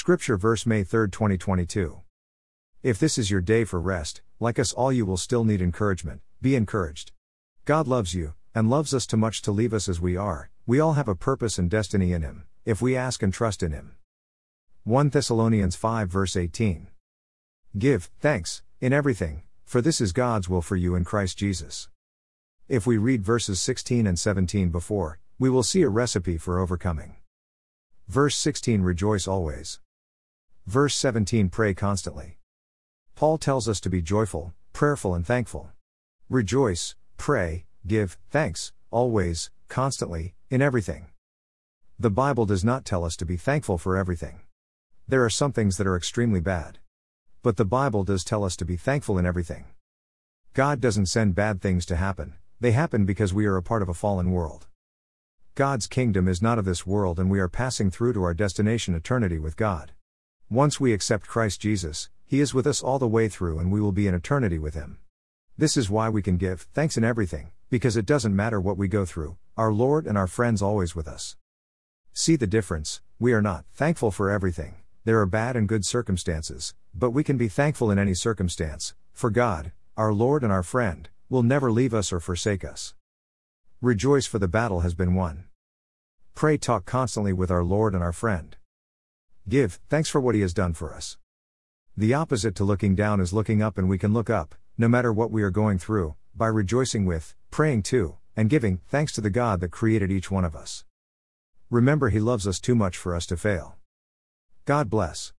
Scripture verse May 3, 2022. If this is your day for rest, like us all, you will still need encouragement. Be encouraged. God loves you, and loves us too much to leave us as we are. We all have a purpose and destiny in Him, if we ask and trust in Him. 1 Thessalonians 5 verse 18. Give thanks in everything, for this is God's will for you in Christ Jesus. If we read verses 16 and 17 before, we will see a recipe for overcoming. Verse 16 Rejoice always. Verse 17 Pray constantly. Paul tells us to be joyful, prayerful, and thankful. Rejoice, pray, give thanks, always, constantly, in everything. The Bible does not tell us to be thankful for everything. There are some things that are extremely bad. But the Bible does tell us to be thankful in everything. God doesn't send bad things to happen, they happen because we are a part of a fallen world. God's kingdom is not of this world and we are passing through to our destination eternity with God. Once we accept Christ Jesus, He is with us all the way through and we will be in eternity with Him. This is why we can give thanks in everything, because it doesn't matter what we go through, our Lord and our friends always with us. See the difference, we are not thankful for everything, there are bad and good circumstances, but we can be thankful in any circumstance, for God, our Lord and our friend, will never leave us or forsake us. Rejoice for the battle has been won. Pray talk constantly with our Lord and our friend. Give thanks for what he has done for us. The opposite to looking down is looking up, and we can look up, no matter what we are going through, by rejoicing with, praying to, and giving thanks to the God that created each one of us. Remember, He loves us too much for us to fail. God bless.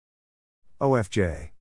OFJ.